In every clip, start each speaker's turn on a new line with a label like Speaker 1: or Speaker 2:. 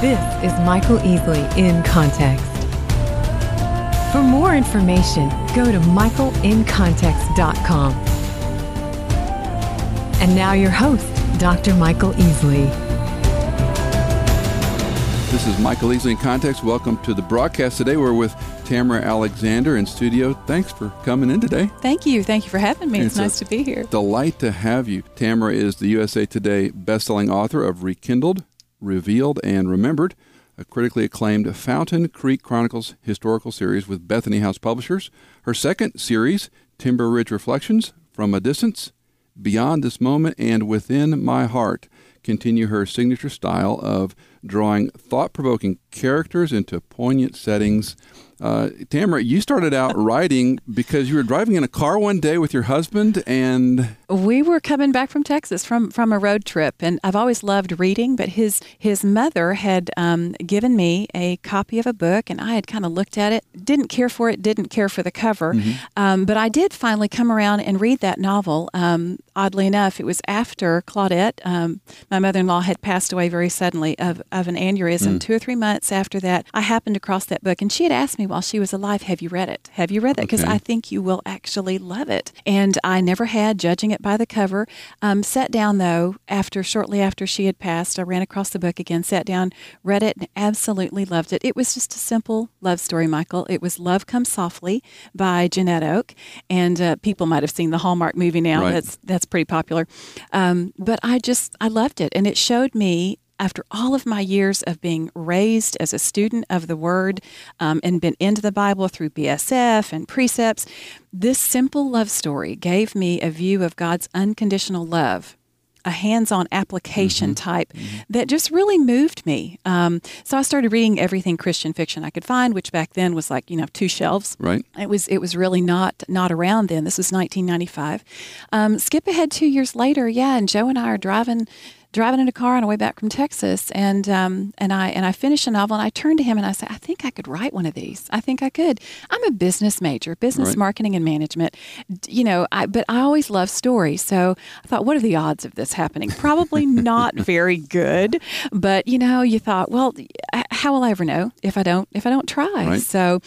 Speaker 1: This is Michael Easley in Context. For more information, go to michaelincontext.com. And now your host, Dr. Michael Easley.
Speaker 2: This is Michael Easley in Context. Welcome to the broadcast today. We're with Tamera Alexander in studio. Thanks for coming in today.
Speaker 3: Thank you. Thank you for having me. It's,
Speaker 2: It's
Speaker 3: nice to be here.
Speaker 2: Delight to have you. Tamera is the USA Today bestselling author of Rekindled, Revealed, and Remembered, a critically acclaimed Fountain Creek Chronicles historical series with Bethany House Publishers. Her second series, Timber Ridge Reflections, From a Distance, Beyond This Moment, and Within My Heart, continue her signature style of drawing thought provoking characters into poignant settings. Uh, Tamera, you started out writing because you were driving in a car one day with your husband and
Speaker 3: We were coming back from Texas from from a road trip, and I've always loved reading. But his his mother had um, given me a copy of a book, and I had kind of looked at it, didn't care for it, didn't care for the cover, um, but I did finally come around and read that novel. Um, oddly enough, it was after Claudette, um, my mother in law, had passed away very suddenly of of an aneurysm. Two or three months after that, I happened across that book, and she had asked me while she was alive, "Have you read it? Have you read that? Because
Speaker 2: Okay.
Speaker 3: I think you will actually love it." And I never had, judging it by the cover. Um, sat down though after shortly after she had passed. I ran across the book again, sat down, read it, and absolutely loved it. It was just a simple love story, Michael. It was "Love Comes Softly" by Janette Oke, and uh, people might have seen the Hallmark movie now.
Speaker 2: Right.
Speaker 3: That's that's pretty popular. Um, but I just I loved it, and it showed me after all of my years of being raised as a student of the Word um, and been into the Bible through BSF and precepts, this simple love story gave me a view of God's unconditional love. A hands on application type that just really moved me. Um, so I started reading everything Christian fiction I could find, which back then was like, you know, two shelves.
Speaker 2: right?
Speaker 3: It was it was really not not around then. This was 1995. Um, skip ahead two years later, yeah, and Joe and I are driving driving in a car on the way back from Texas, and um, and I and I finished a novel, and I turned to him and I said, I think I could write one of these. I think I could. I'm a business major, business
Speaker 2: Right.
Speaker 3: marketing and management, you know. I, but I always love stories, so I thought, what are the odds of this happening? Probably not very good, but you know, you thought, well, how will I ever know if I don't if I don't try?
Speaker 2: Right.
Speaker 3: So,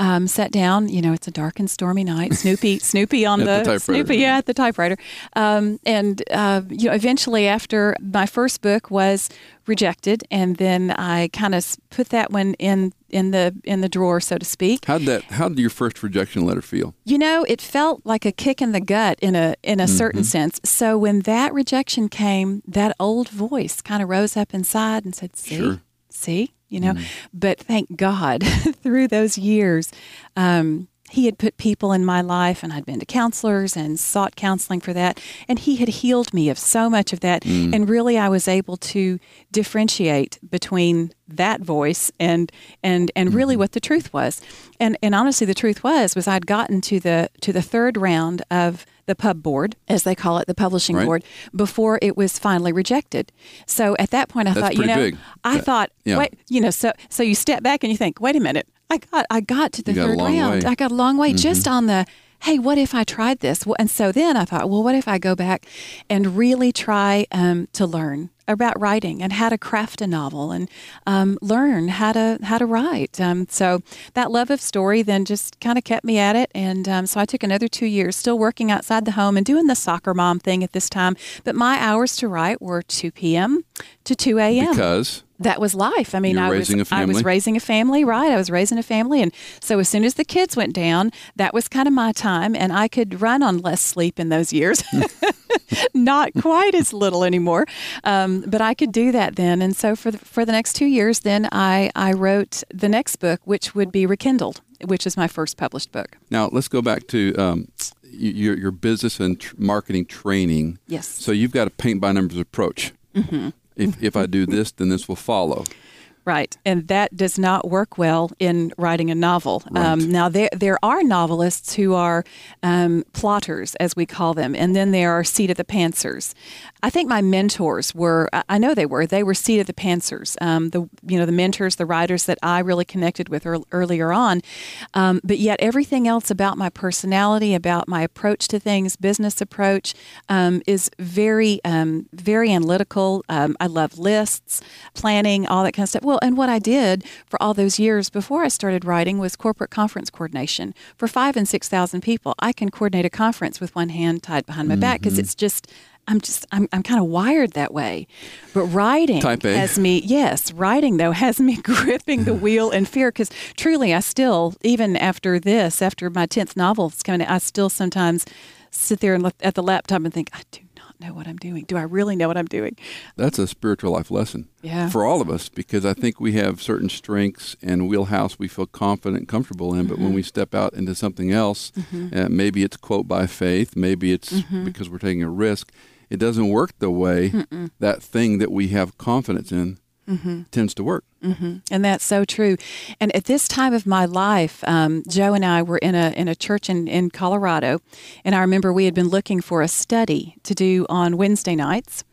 Speaker 3: um, sat down. You know, it's a dark and stormy night. Snoopy, Snoopy on
Speaker 2: the
Speaker 3: the,
Speaker 2: typewriter.
Speaker 3: Snoopy, yeah, at the typewriter. Um, and uh, you know, eventually, after my first book was rejected, and then I kind of put that one in in the in the drawer, so to speak.
Speaker 2: How'd that how did your first rejection letter feel?
Speaker 3: You know, it felt like a kick in the gut in a in a certain sense. So when that rejection came, that old voice kind of rose up inside and said, "See,
Speaker 2: Sure.
Speaker 3: See, you know." But thank God, through those years, um, he had put people in my life, and I'd been to counselors and sought counseling for that, and he had healed me of so much of that. And really, I was able to differentiate between that voice and and and really what the truth was. And and honestly, the truth was was I'd gotten to the to the third round of the pub board, as they call it, the publishing
Speaker 2: Right.
Speaker 3: board, before it was finally rejected. So at that point, I
Speaker 2: That's
Speaker 3: thought, you know,
Speaker 2: big.
Speaker 3: I
Speaker 2: That-
Speaker 3: thought,
Speaker 2: yeah.
Speaker 3: wait, you know, so so you step back and you think, wait a minute, I got I got to the
Speaker 2: You
Speaker 3: third round.
Speaker 2: way. Mm-hmm.
Speaker 3: I got a long way just on the. Hey, what if I tried this? And so then I thought, well, what if I go back and really try um, to learn about writing and how to craft a novel and um, learn how to how to write. Um, so that love of story then just kind of kept me at it, and um, so I took another two years, still working outside the home and doing the soccer mom thing at this time. But my hours to write were two p.m. to two a.m
Speaker 2: Because
Speaker 3: that was life. I mean, I was I was raising a family, right? I was raising a family, and so as soon as the kids went down, that was kind of my time, and I could run on less sleep in those years. Not quite as little anymore, um, but I could do that then. And so for the, for the next two years, then I I wrote the next book, which would be Rekindled, which is my first published book.
Speaker 2: now let's go back to um, your your business and tr- marketing training.
Speaker 3: Yes.
Speaker 2: So you've got a paint by numbers approach.
Speaker 3: Mm-hmm.
Speaker 2: If if I do this, then this will follow.
Speaker 3: Right, and that does not work well in writing a novel.
Speaker 2: Right.
Speaker 3: Um, now, there there are novelists who are um, plotters, as we call them, and then there are seat of the pantsers. I think my mentors were. I- know they were. They were seat of the pantsers. Um, the you know the mentors, the writers that I really connected with ear- earlier on. Um, but yet everything else about my personality, about my approach to things, business approach, um, is very um, very analytical. Um, I love lists, planning, all that kind of stuff. Well, and what I did for all those years before I started writing was corporate conference coordination for five and six thousand people. I can coordinate a conference with one hand tied behind my back because mm-hmm. it's just I'm just I'm I'm kind of wired that way. But writing has me yes, writing though has me gripping the wheel in fear because truly I still even after this, after my tenth novel's coming, out, I still sometimes sit there and look at the laptop and think I do know what I'm doing. Do I really know what I'm doing?
Speaker 2: That's a spiritual life lesson
Speaker 3: Yeah.
Speaker 2: for all of us because I think we have certain strengths and wheelhouse we feel confident and comfortable in. But
Speaker 3: Mm-hmm.
Speaker 2: when we step out into something else, uh, maybe it's quote by faith, maybe it's
Speaker 3: Mm-hmm.
Speaker 2: because we're taking a risk. It doesn't work the way that thing that we have confidence in
Speaker 3: Mm-hmm.
Speaker 2: tends to work.
Speaker 3: And that's so true. And at this time of my life, um, Joe and I were in a in a church in, in Colorado, and I remember we had been looking for a study to do on Wednesday nights.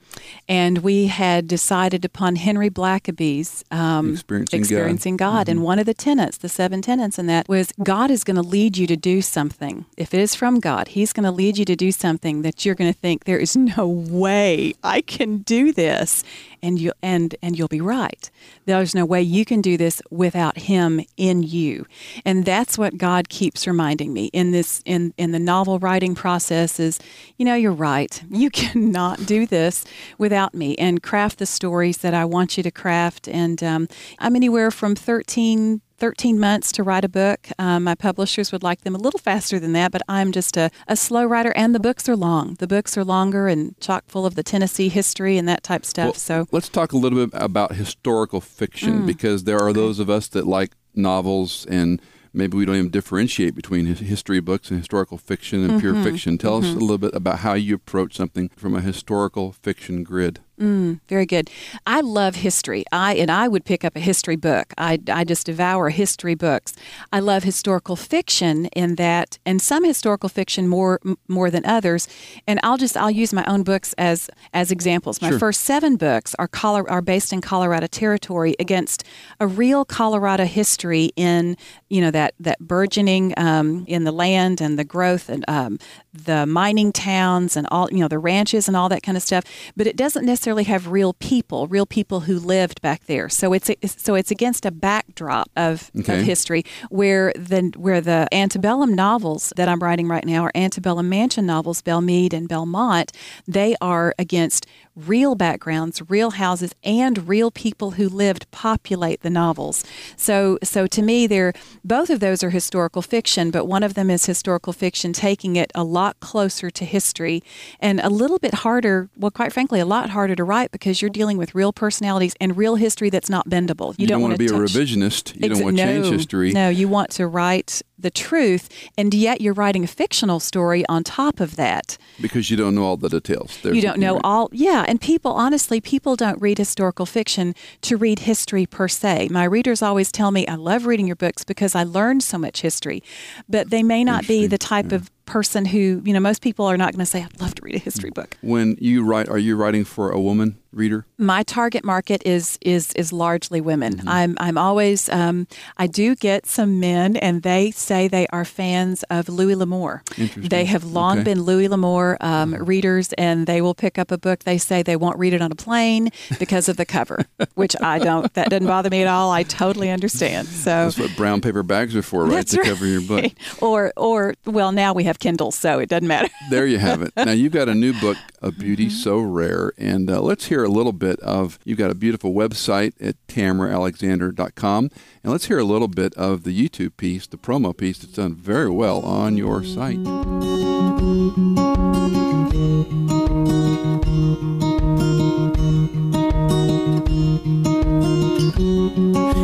Speaker 3: And we had decided upon Henry Blackaby's um,
Speaker 2: Experiencing God.
Speaker 3: experiencing God. And one of the tenets, the seven tenets in that, was God is going to lead you to do something. If it is from God, He's going to lead you to do something that you're going to think there is no way I can do this, and you and and you'll be right. There's no way you can do this without Him in you, and that's what God keeps reminding me in this in in the novel writing process. Is you know you're right. You cannot do this without me, and craft the stories that I want you to craft. And um, I'm anywhere from 13 13 months to write a book. Um, my publishers would like them a little faster than that, but I'm just a, a slow writer, and the books are long. The books are longer and chock full of the Tennessee history and that type stuff.
Speaker 2: Well,
Speaker 3: so,
Speaker 2: let's talk a little bit about historical fiction
Speaker 3: Mm.
Speaker 2: because there are those of us that like novels and maybe we don't even differentiate between history books and historical fiction and
Speaker 3: Mm-hmm.
Speaker 2: pure fiction. Tell us a little bit about how you approach something from a historical fiction grid.
Speaker 3: Mm, very good. I love history. I and I would pick up a history book. I, I just devour history books. I love historical fiction in that, and some historical fiction more more than others. And I'll just I'll use my own books as as examples. My
Speaker 2: Sure.
Speaker 3: first seven books are Colo- are based in Colorado territory against a real Colorado history in you know that that burgeoning um, in the land and the growth and um, the mining towns and all you know the ranches and all that kind of stuff. But it doesn't necessarily have real people, real people who lived back there. So it's so it's against a backdrop of,
Speaker 2: Okay.
Speaker 3: of history where the where the antebellum novels that I'm writing right now are antebellum mansion novels, Belle Meade and Belmont. They are against real backgrounds, real houses, and real people who lived populate the novels. So so to me, they're both of those are historical fiction, but one of them is historical fiction taking it a lot closer to history and a little bit harder. Well, quite frankly, a lot harder to write because you're dealing with real personalities and real history that's not bendable.
Speaker 2: You, don't,
Speaker 3: want
Speaker 2: want to be a revisionist. You don't want to change
Speaker 3: no,
Speaker 2: history.
Speaker 3: No, you want to write the truth, and yet you're writing a fictional story on top of that.
Speaker 2: Because you don't know all the details. There's
Speaker 3: you don't know
Speaker 2: right.
Speaker 3: all, yeah. And people, honestly, people don't read historical fiction to read history per se. My readers always tell me, I love reading your books because I learned so much history, but they may not be the type of person who, you know, most people are not going to say, I'd love to read a history book.
Speaker 2: When you write, are you writing for a woman reader?
Speaker 3: my target market is is is largely women.
Speaker 2: Mm-hmm.
Speaker 3: I'm I'm always um, I do get some men, and they say they are fans of Louis L'Amour. They have long
Speaker 2: Okay. Mm-hmm.
Speaker 3: been Louis L'Amour um, readers, and they will pick up a book. They say they won't read it on a plane because of the cover, which I don't. That doesn't bother me at all. I totally understand. So.
Speaker 2: That's what brown paper bags are for, right? To cover your book.
Speaker 3: Or, or, well, now we have Kindle, so it doesn't matter.
Speaker 2: There you have it. Now you've got a new book, A Beauty
Speaker 3: Mm-hmm.
Speaker 2: So Rare, and uh, let's hear a little bit of. You've got a beautiful website at tameraalexander.com, and let's hear a little bit of the YouTube piece, the promo piece that's done very well on your site.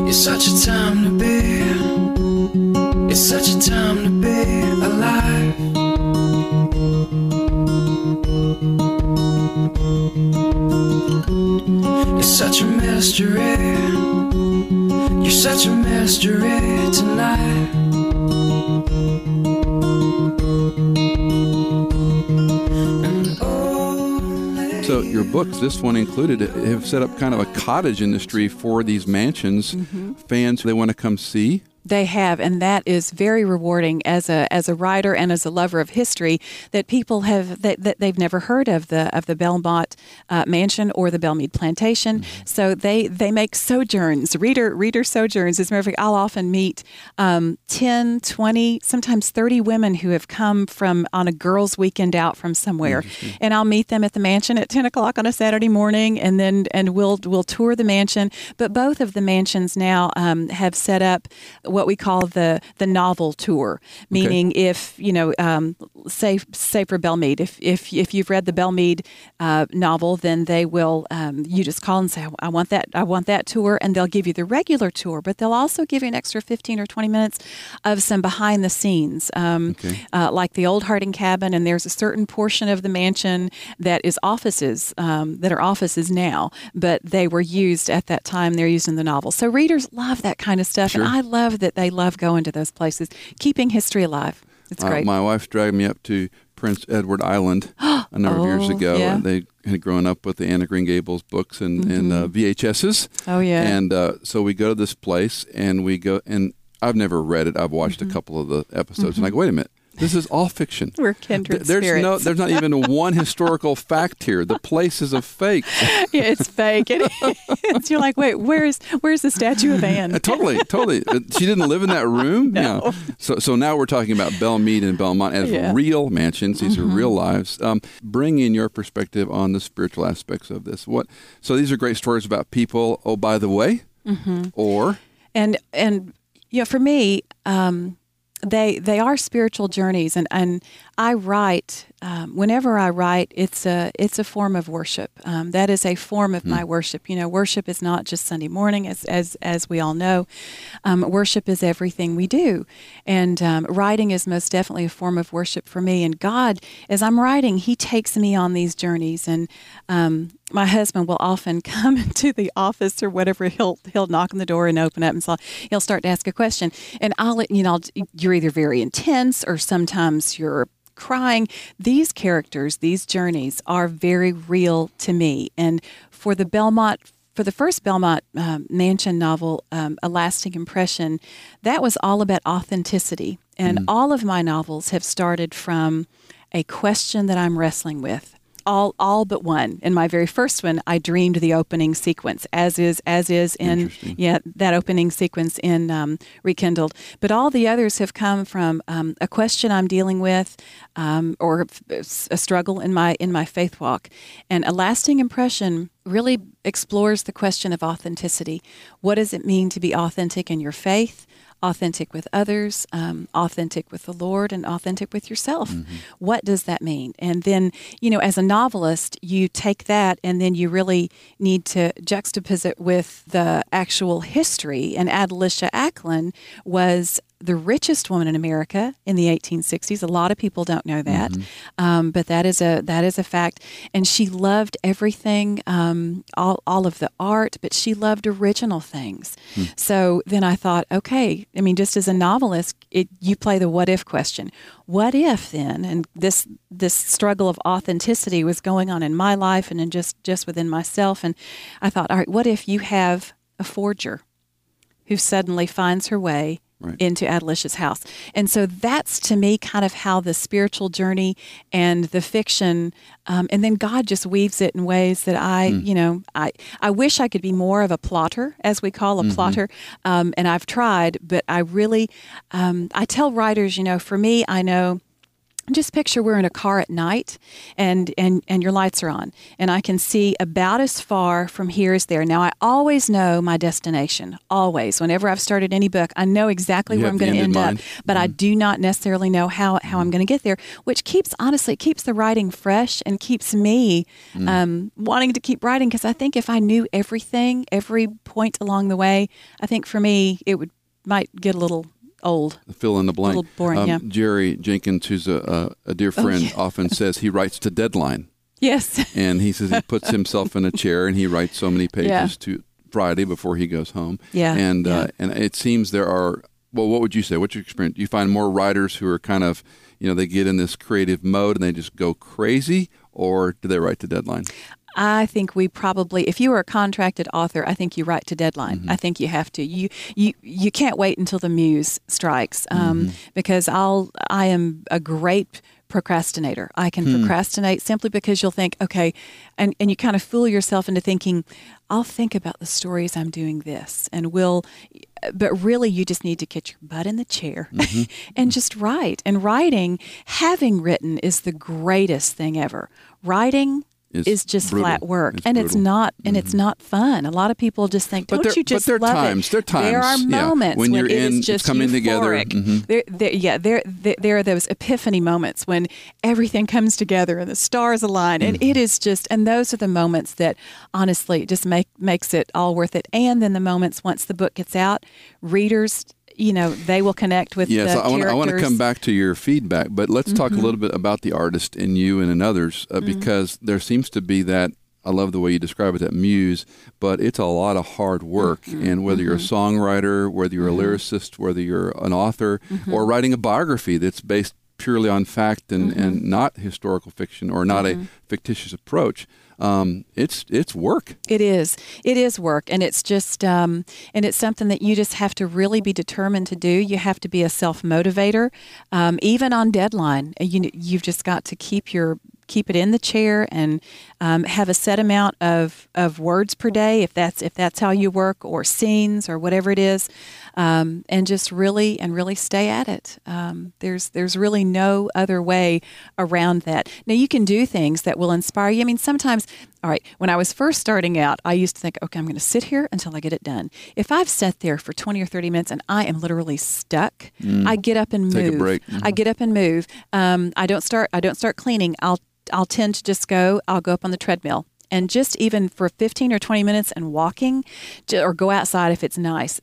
Speaker 4: It's such a time to be. It's such a time such a mystery tonight.
Speaker 2: So your books, this one included, have set up kind of a cottage industry for these mansions.
Speaker 3: Mm-hmm.
Speaker 2: Fans, they want to come see
Speaker 3: They have, and that is very rewarding as a as a writer and as a lover of history. That people have that, that they've never heard of the of the Belmont uh, Mansion or the Belle Meade Plantation.
Speaker 2: Mm-hmm.
Speaker 3: So they they make sojourns, reader reader sojourns. As a matter of fact, I'll often meet um, 10, 20, sometimes thirty women who have come from on a girls' weekend out from somewhere, and I'll meet them at the mansion at ten o'clock on a Saturday morning, and then and we'll we'll tour the mansion. But both of the mansions now um, have set up what we call the the novel tour, meaning if you know, um, say say for Belle Meade, if if if you've read the Belle Meade uh, novel, then they will um, you just call and say, I want that I want that tour, and they'll give you the regular tour, but they'll also give you an extra fifteen or twenty minutes of some behind the scenes, um,
Speaker 2: Okay.
Speaker 3: uh, like the old Harding cabin, and there's a certain portion of the mansion that is offices um, that are offices now, but they were used at that time. They're used in the novel, so readers love that kind of stuff,
Speaker 2: Sure.
Speaker 3: and I love that they love going to those places, keeping history alive. It's
Speaker 2: Uh,
Speaker 3: great.
Speaker 2: my wife dragged me up to Prince Edward Island a number of years
Speaker 3: Oh,
Speaker 2: ago.
Speaker 3: yeah.
Speaker 2: And they had grown up with the Anne of Green Gables books and, and uh, VHSs.
Speaker 3: oh yeah,
Speaker 2: And uh, so we go to this place and we go, and I've never read it. I've watched a couple of the episodes, and I go, wait a minute, this is all fiction.
Speaker 3: we're kindred
Speaker 2: Th- There's no, there's not even one historical fact here. The place is a fake.
Speaker 3: yeah, it's fake. It is. You're like, wait, where's where's the statue of Anne?
Speaker 2: Uh, totally, totally. Uh, She didn't live in that room.
Speaker 3: No.
Speaker 2: Yeah. So, so now we're talking about Belle Meade and Belmont as
Speaker 3: Yeah. Mm-hmm.
Speaker 2: real mansions. These are real lives. Um, bring in your perspective on the spiritual aspects of this. What? So these are great stories about people. Oh, by the way,
Speaker 3: Mm-hmm.
Speaker 2: or
Speaker 3: and and you know for me um, they they are spiritual journeys and and I write um, whenever I write it's a it's a form of worship. Um, that is a form of my worship. You know worship is not just Sunday morning as as as we all know. Um, worship is everything we do. And um, writing is most definitely a form of worship for me. And God as I'm writing he takes me on these journeys. And um, my husband will often come into the office or whatever. He'll he'll knock on the door and open up, and so he'll start to ask a question, and I'll let you know you're either very intense or sometimes you're crying. These characters, these journeys, are very real to me, and for the Belmont. For the first Belmont um, Mansion novel, um, A Lasting Impression, that was all about authenticity. And all of my novels have started from a question that I'm wrestling with all all but one. In my very first one, I dreamed the opening sequence, as is as is in yeah that opening sequence in um, Rekindled. But all the others have come from um, a question I'm dealing with, um, or a struggle in my in my faith walk, and a lasting impression really explores the question of authenticity. What does it mean to be authentic in your faith? Authentic with others, um, authentic with the Lord, and authentic with yourself. What does that mean? And then, you know, as a novelist, you take that and then you really need to juxtapose it with the actual history. And Adelicia Acklen was the richest woman in America in the 1860s. A lot of people don't know that, um, but that is a that is a fact. And she loved everything, um, all all of the art, but she loved original things. So then I thought, okay, I mean, just as a novelist, it, you play the what if question. What if then? And this this struggle of authenticity was going on in my life and in just just within myself. And I thought, all right, what if you have a forger who suddenly finds her way
Speaker 2: Right.
Speaker 3: into Adelicia's house. And so that's to me kind of how the spiritual journey and the fiction, um, and then God just weaves it in ways that I, you know, I, I wish I could be more of a plotter, as we call a plotter. Um, and I've tried, but I really, um, I tell writers, you know, for me, I know just picture we're in a car at night and, and, and your lights are on and i can see about as far from here as there now i always know my destination always whenever i've started any book i know exactly
Speaker 2: You
Speaker 3: where i'm going to
Speaker 2: end
Speaker 3: up
Speaker 2: mind. Mm-hmm.
Speaker 3: but i do not necessarily know how, how i'm going to get there which keeps honestly keeps the writing fresh and keeps me
Speaker 2: Mm.
Speaker 3: um, wanting to keep writing because i think if i knew everything every point along the way i think for me it would might get a little old
Speaker 2: fill in the blank.
Speaker 3: little boring,
Speaker 2: Um,
Speaker 3: yeah.
Speaker 2: Jerry Jenkins, who's a, a, a dear friend,
Speaker 3: yeah.
Speaker 2: often says he writes to deadline.
Speaker 3: yes
Speaker 2: and he says he puts himself in a chair and he writes so many pages
Speaker 3: Yeah.
Speaker 2: to Friday before he goes home.
Speaker 3: Yeah,
Speaker 2: and
Speaker 3: yeah.
Speaker 2: Uh, and it seems there are. Well, what would you say? What's your experience? Do you find more writers who are kind of, you know, they get in this creative mode and they just go crazy, or do they write to deadline?
Speaker 3: I think we probably, if you are a contracted author, I think you write to deadline.
Speaker 2: Mm-hmm.
Speaker 3: I think you have to. You you you can't wait until the muse strikes, um,
Speaker 2: Mm-hmm.
Speaker 3: because I'll I am a great procrastinator. I can
Speaker 2: Hmm.
Speaker 3: procrastinate simply because you'll think, okay, and and you kind of fool yourself into thinking, I'll think about the stories I'm doing this, and will. But really, you just need to get your butt in the chair
Speaker 2: Mm-hmm.
Speaker 3: and just write. And writing, having written, is the greatest thing ever. Writing
Speaker 2: It's
Speaker 3: is just
Speaker 2: brutal.
Speaker 3: flat work,
Speaker 2: It's
Speaker 3: and it's
Speaker 2: brutal. Mm-hmm.
Speaker 3: not and it's not fun. A lot of people just think, "Don't
Speaker 2: there-
Speaker 3: you just
Speaker 2: there
Speaker 3: love
Speaker 2: times-
Speaker 3: it?"
Speaker 2: there are
Speaker 3: There are
Speaker 2: times, yeah,
Speaker 3: moments
Speaker 2: when you're
Speaker 3: is
Speaker 2: in, it's
Speaker 3: just
Speaker 2: coming together.
Speaker 3: euphoric.
Speaker 2: Mhm.
Speaker 3: There, there, yeah, there, there, there are those epiphany moments when everything comes together and the stars align, and
Speaker 2: Mm-hmm.
Speaker 3: it is just, and those are the moments that honestly just make makes it all worth it. And then the moments once the book gets out, readers, you know, they will connect with
Speaker 2: Yes,
Speaker 3: the
Speaker 2: I want, I want to come back to your feedback, but let's talk a
Speaker 3: Mm-hmm.
Speaker 2: little bit about the artist in you and in others, uh, because there seems to be that. I love the way you describe it, that muse, but it's a lot of hard work.
Speaker 3: Mm-hmm.
Speaker 2: And whether you're a songwriter, whether you're a lyricist, whether you're an author,
Speaker 3: Mm-hmm.
Speaker 2: or writing a biography that's based purely on fact and,
Speaker 3: Mm-hmm.
Speaker 2: and not historical fiction or not a fictitious approach, um, it's it's work.
Speaker 3: It is. It is work, and it's just, um, and it's something that you just have to really be determined to do. You have to be a self motivator, um, even on deadline. You you've just got to keep your keep it in the chair and um, have a set amount of, of words per day if that's if that's how you work or scenes or whatever it is um, and just really and really stay at it. Um, there's there's really no other way around that. Now you can do things that will inspire you. I mean sometimes all right when I was first starting out I used to think okay I'm going to sit here until I get it done. If I've sat there for 20 or 30 minutes and I am literally stuck I get up and
Speaker 2: Take a
Speaker 3: move.
Speaker 2: break.
Speaker 3: I get up and move. Um, I don't start I don't start cleaning. I'll I'll tend to just go, I'll go up on the treadmill and just even for 15 or 20 minutes and walking or go outside if it's nice.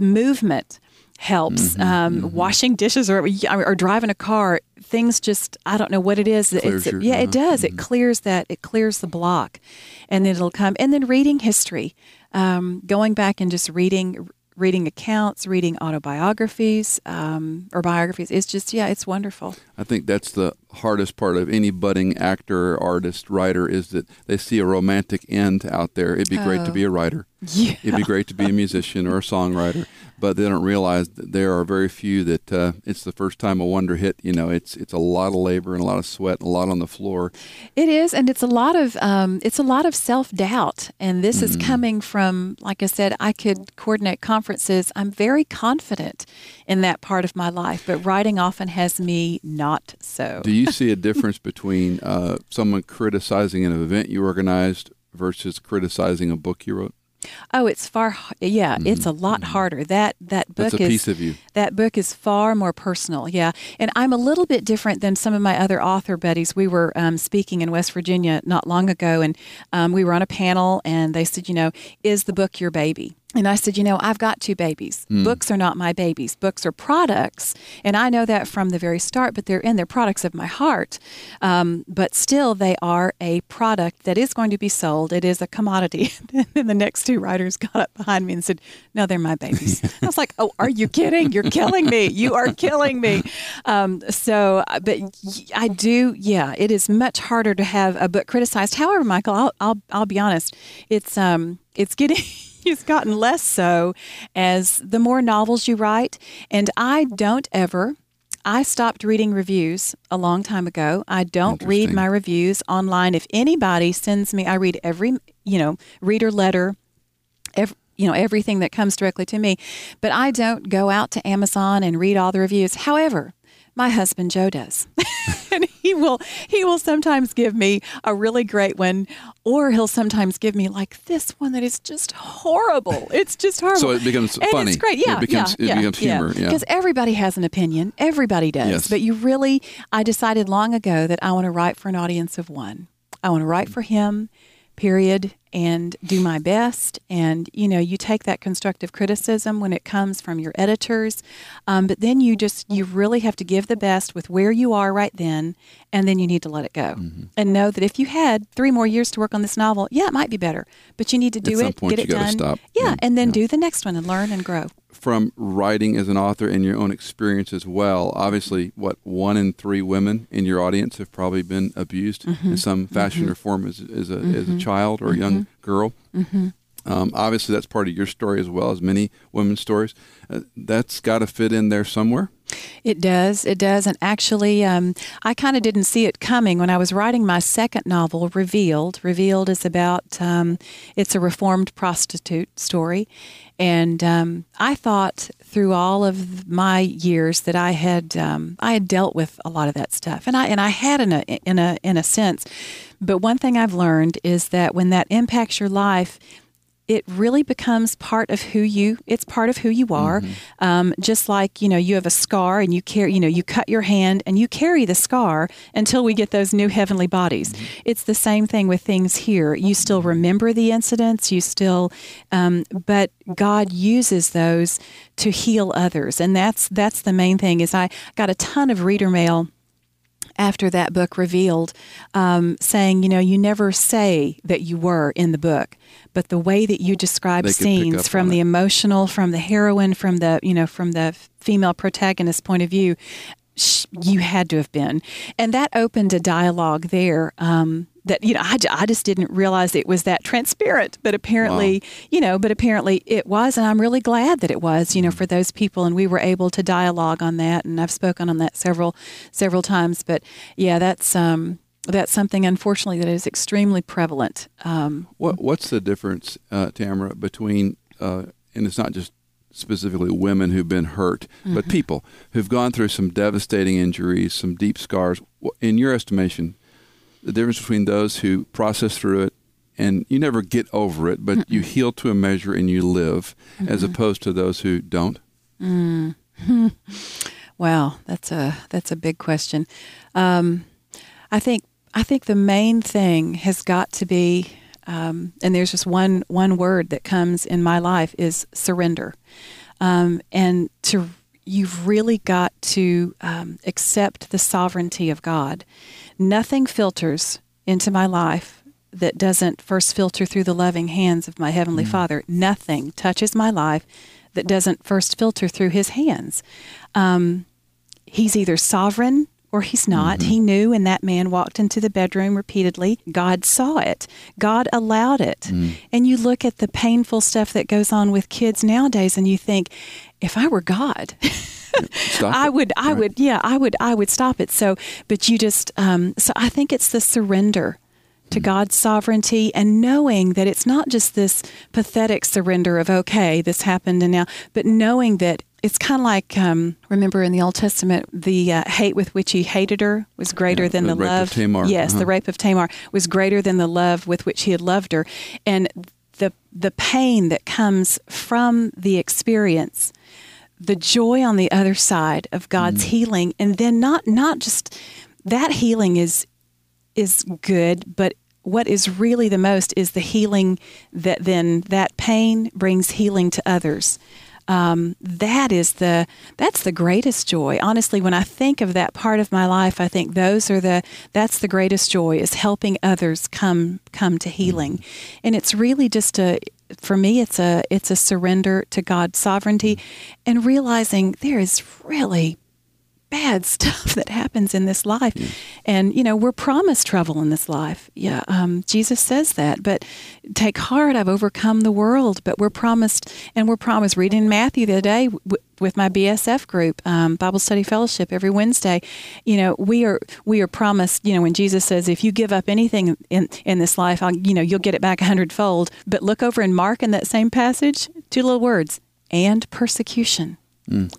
Speaker 3: Movement helps.
Speaker 2: Mm-hmm,
Speaker 3: um, Washing dishes or, or driving a car, things just, I don't know what it is. It's,
Speaker 2: your-
Speaker 3: yeah, it
Speaker 2: uh-huh,
Speaker 3: does. It clears that, it clears the block and then it'll come. And then reading history, um, going back and just reading reading accounts, reading autobiographies um, or biographies. It's just, yeah, it's wonderful.
Speaker 2: I think that's the hardest part of any budding actor, artist, writer is that they see a romantic end out there. It'd be great to be a writer.
Speaker 3: Yeah.
Speaker 2: It'd be great to be a musician or a songwriter, but they don't realize that there are very few that uh, it's the first time a wonder hit. You know, it's it's a lot of labor and a lot of sweat and a lot on the floor.
Speaker 3: It is, and it's a lot of um, it's a lot of self doubt, and this is coming from, like I said, I could coordinate conferences. I'm very confident in that part of my life, but writing often has me not so.
Speaker 2: Do you see a difference between uh, someone criticizing an event you organized versus criticizing a book you wrote?
Speaker 3: Oh, it's far. Yeah, it's a lot harder. That that book
Speaker 2: Mm-hmm.
Speaker 3: Is
Speaker 2: piece of you.
Speaker 3: That book is far more personal. Yeah, and I'm a little bit different than some of my other author buddies. We were um, speaking in West Virginia not long ago, and um, we were on a panel, and they said, you know, is the book your baby? And I said, you know, I've got two babies. Books are not my babies. Books are products, and I know that from the very start. But they're in they're products of my heart. Um, but still, they are a product that is going to be sold. It is a commodity. and the next two writers got up behind me and said, "No, they're my babies." I was like, "Oh, are you kidding? You're killing me. You are killing me." Um, so, uh, but I do. Yeah, it is much harder to have a book criticized. However, Michael, I'll I'll, I'll be honest. It's um it's getting. It's gotten less so as the more novels you write. And I don't ever, I stopped reading reviews a long time ago. I don't read my reviews online. If anybody sends me, I read every, you know, reader letter, every, you know, everything that comes directly to me. But I don't go out to Amazon and read all the reviews. However, my husband Joe does. and he will he will sometimes give me a really great one or he'll sometimes give me like this one that is just horrible. It's just horrible.
Speaker 2: So it becomes
Speaker 3: And
Speaker 2: funny.
Speaker 3: It's great.
Speaker 2: It
Speaker 3: Yeah.
Speaker 2: becomes-
Speaker 3: yeah,
Speaker 2: it
Speaker 3: yeah,
Speaker 2: becomes humor, yeah.
Speaker 3: Because everybody has an opinion. Everybody does.
Speaker 2: Yes.
Speaker 3: But you really I decided long ago that I want to write for an audience of one. I want to write for him, period. And do my best. And, you know, you take that constructive criticism when it comes from your editors. Um, but then you just, you really have to give the best with where you are right then. And then you need to let it go
Speaker 2: Mm-hmm.
Speaker 3: and know that if you had three more years to work on this novel, yeah, it might be better, but you need to do it,
Speaker 2: point
Speaker 3: get
Speaker 2: you
Speaker 3: it done.
Speaker 2: stop.
Speaker 3: Yeah.
Speaker 2: Yeah,
Speaker 3: And then
Speaker 2: yeah.
Speaker 3: do the next one and learn and grow.
Speaker 2: From writing as an author and your own experience as well, obviously, what one in three women in your audience have probably been abused
Speaker 3: Mm-hmm.
Speaker 2: in some fashion or form as, as, a, as a child or a young girl.
Speaker 3: Mm-hmm.
Speaker 2: Um, obviously, that's part of your story as well as many women's stories. Uh, that's got to fit in there somewhere.
Speaker 3: It does. It does. And actually, um, I kind of didn't see it coming when I was writing my second novel, Revealed. Revealed is about um, it's a reformed prostitute story, and um, I thought through all of my years that I had um, I had dealt with a lot of that stuff, and I and I had in a in a in a sense. But one thing I've learned is that when that impacts your life, it really becomes part of who you it's part of who you are. Um, just like you know you have a scar and you carry you know you cut your hand and you carry the scar until we get those new heavenly bodies. It's the same thing with things here. You still remember the incidents you still um, but god uses those to heal others. And that's that's the main thing is i got a ton of reader mail after that book revealed, um, saying, you know, you never say that you were in the book, but the way that you describe
Speaker 2: They
Speaker 3: scenes from the
Speaker 2: it.
Speaker 3: emotional, from the heroine, from the you know, from the female protagonist point of view, sh- you had to have been, and that opened a dialogue there. Um, that you know, I, I just didn't realize it was that transparent, but apparently, you know, but apparently it was, and I'm really glad that it was, you know, for those people, and we were able to dialogue on that, and I've spoken on that several, several times. But yeah, that's um, that's something unfortunately that is extremely prevalent. Um,
Speaker 2: What What's the difference, uh, Tamera, between uh, and it's not just specifically women who've been hurt, but
Speaker 3: Mm-hmm.
Speaker 2: people who've gone through some devastating injuries, some deep scars. In your estimation, the difference between those who process through it and you never get over it, but you heal to a measure and you live, as
Speaker 3: Mm-hmm.
Speaker 2: opposed to those who don't.
Speaker 3: Wow, that's a that's a big question. Um, I think I think the main thing has got to be, um, and there's just one one word that comes in my life is surrender, um, and to you've really got to um, accept the sovereignty of God. Nothing filters into my life that doesn't first filter through the loving hands of my heavenly Father. Nothing touches my life that doesn't first filter through His hands. Um, he's either sovereign or he's not. He knew, and that man walked into the bedroom repeatedly. God saw it. God allowed it. And you look at the painful stuff that goes on with kids nowadays, and you think, if I were God, I would, I
Speaker 2: Right.
Speaker 3: would, yeah, I would, I would stop it. So, but you just, um, so I think it's the surrender to God's sovereignty and knowing that it's not just this pathetic surrender of, okay, this happened and now, but knowing that it's kind of like, um, remember in the Old Testament, the uh, hate with which he hated her was greater
Speaker 2: Yeah,
Speaker 3: than
Speaker 2: the
Speaker 3: the,
Speaker 2: rape of
Speaker 3: love.
Speaker 2: Tamar.
Speaker 3: Yes,
Speaker 2: Uh-huh.
Speaker 3: the rape of Tamar was greater than the love with which he had loved her. And the, the pain that comes from the experience the joy on the other side of God's healing. And then not not just that healing is is good but what is really the most is the healing that then that pain brings healing to others. Um, that is the that's the greatest joy. Honestly when i think of that part of my life i think those are the that's the greatest joy is helping others come come to healing. And it's really just a for me it's a it's a surrender to god's sovereignty mm. and realizing there is really bad stuff that happens in this life mm. And you know we're promised trouble in this life. Yeah um, jesus says that but take heart i've overcome the world but we're promised and we're promised reading matthew the other day w- with my bsf group um, bible study fellowship every wednesday you know we are we are promised you know when jesus says if you give up anything in in this life I'll, you know you'll get it back a hundredfold. But look over in mark in that same passage two little words and persecution.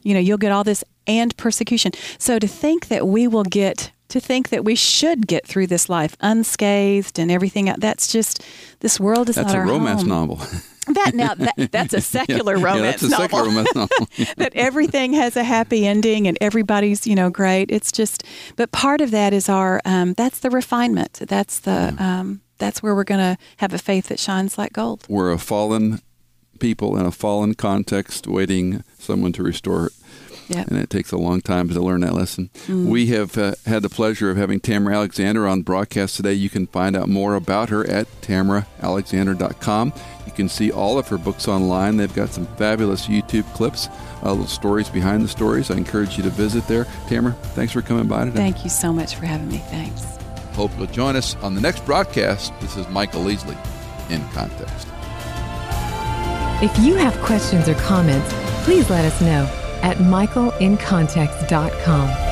Speaker 3: You know, you'll get all this and persecution. So to think that we will get, to think that we should get through this life unscathed and everything, that's just, this world is
Speaker 2: That's
Speaker 3: not
Speaker 2: a
Speaker 3: our
Speaker 2: romance
Speaker 3: home.
Speaker 2: novel.
Speaker 3: That now, that, that's a secular
Speaker 2: yeah,
Speaker 3: romance
Speaker 2: that's a
Speaker 3: novel.
Speaker 2: secular romance novel.
Speaker 3: that everything has a happy ending and everybody's, you know, great. It's just, but part of that is our, um, that's the refinement. That's the, um, that's where we're going to have a faith that shines like gold.
Speaker 2: We're a fallen people in a fallen context, waiting someone to restore.
Speaker 3: Yep.
Speaker 2: And it takes a long time to learn that lesson. We have uh, had the pleasure of having Tamera Alexander on broadcast today. You can find out more about her at tameraalexander.com. You can see all of her books online. They've got some fabulous YouTube clips, uh, little stories behind the stories. I encourage you to visit there. Tamera, thanks for coming by today.
Speaker 3: Thank you so much for having me. Thanks.
Speaker 2: Hope you'll join us on the next broadcast. This is Michael Easley in Context.
Speaker 1: If you have questions or comments, please let us know at michaelincontext.com.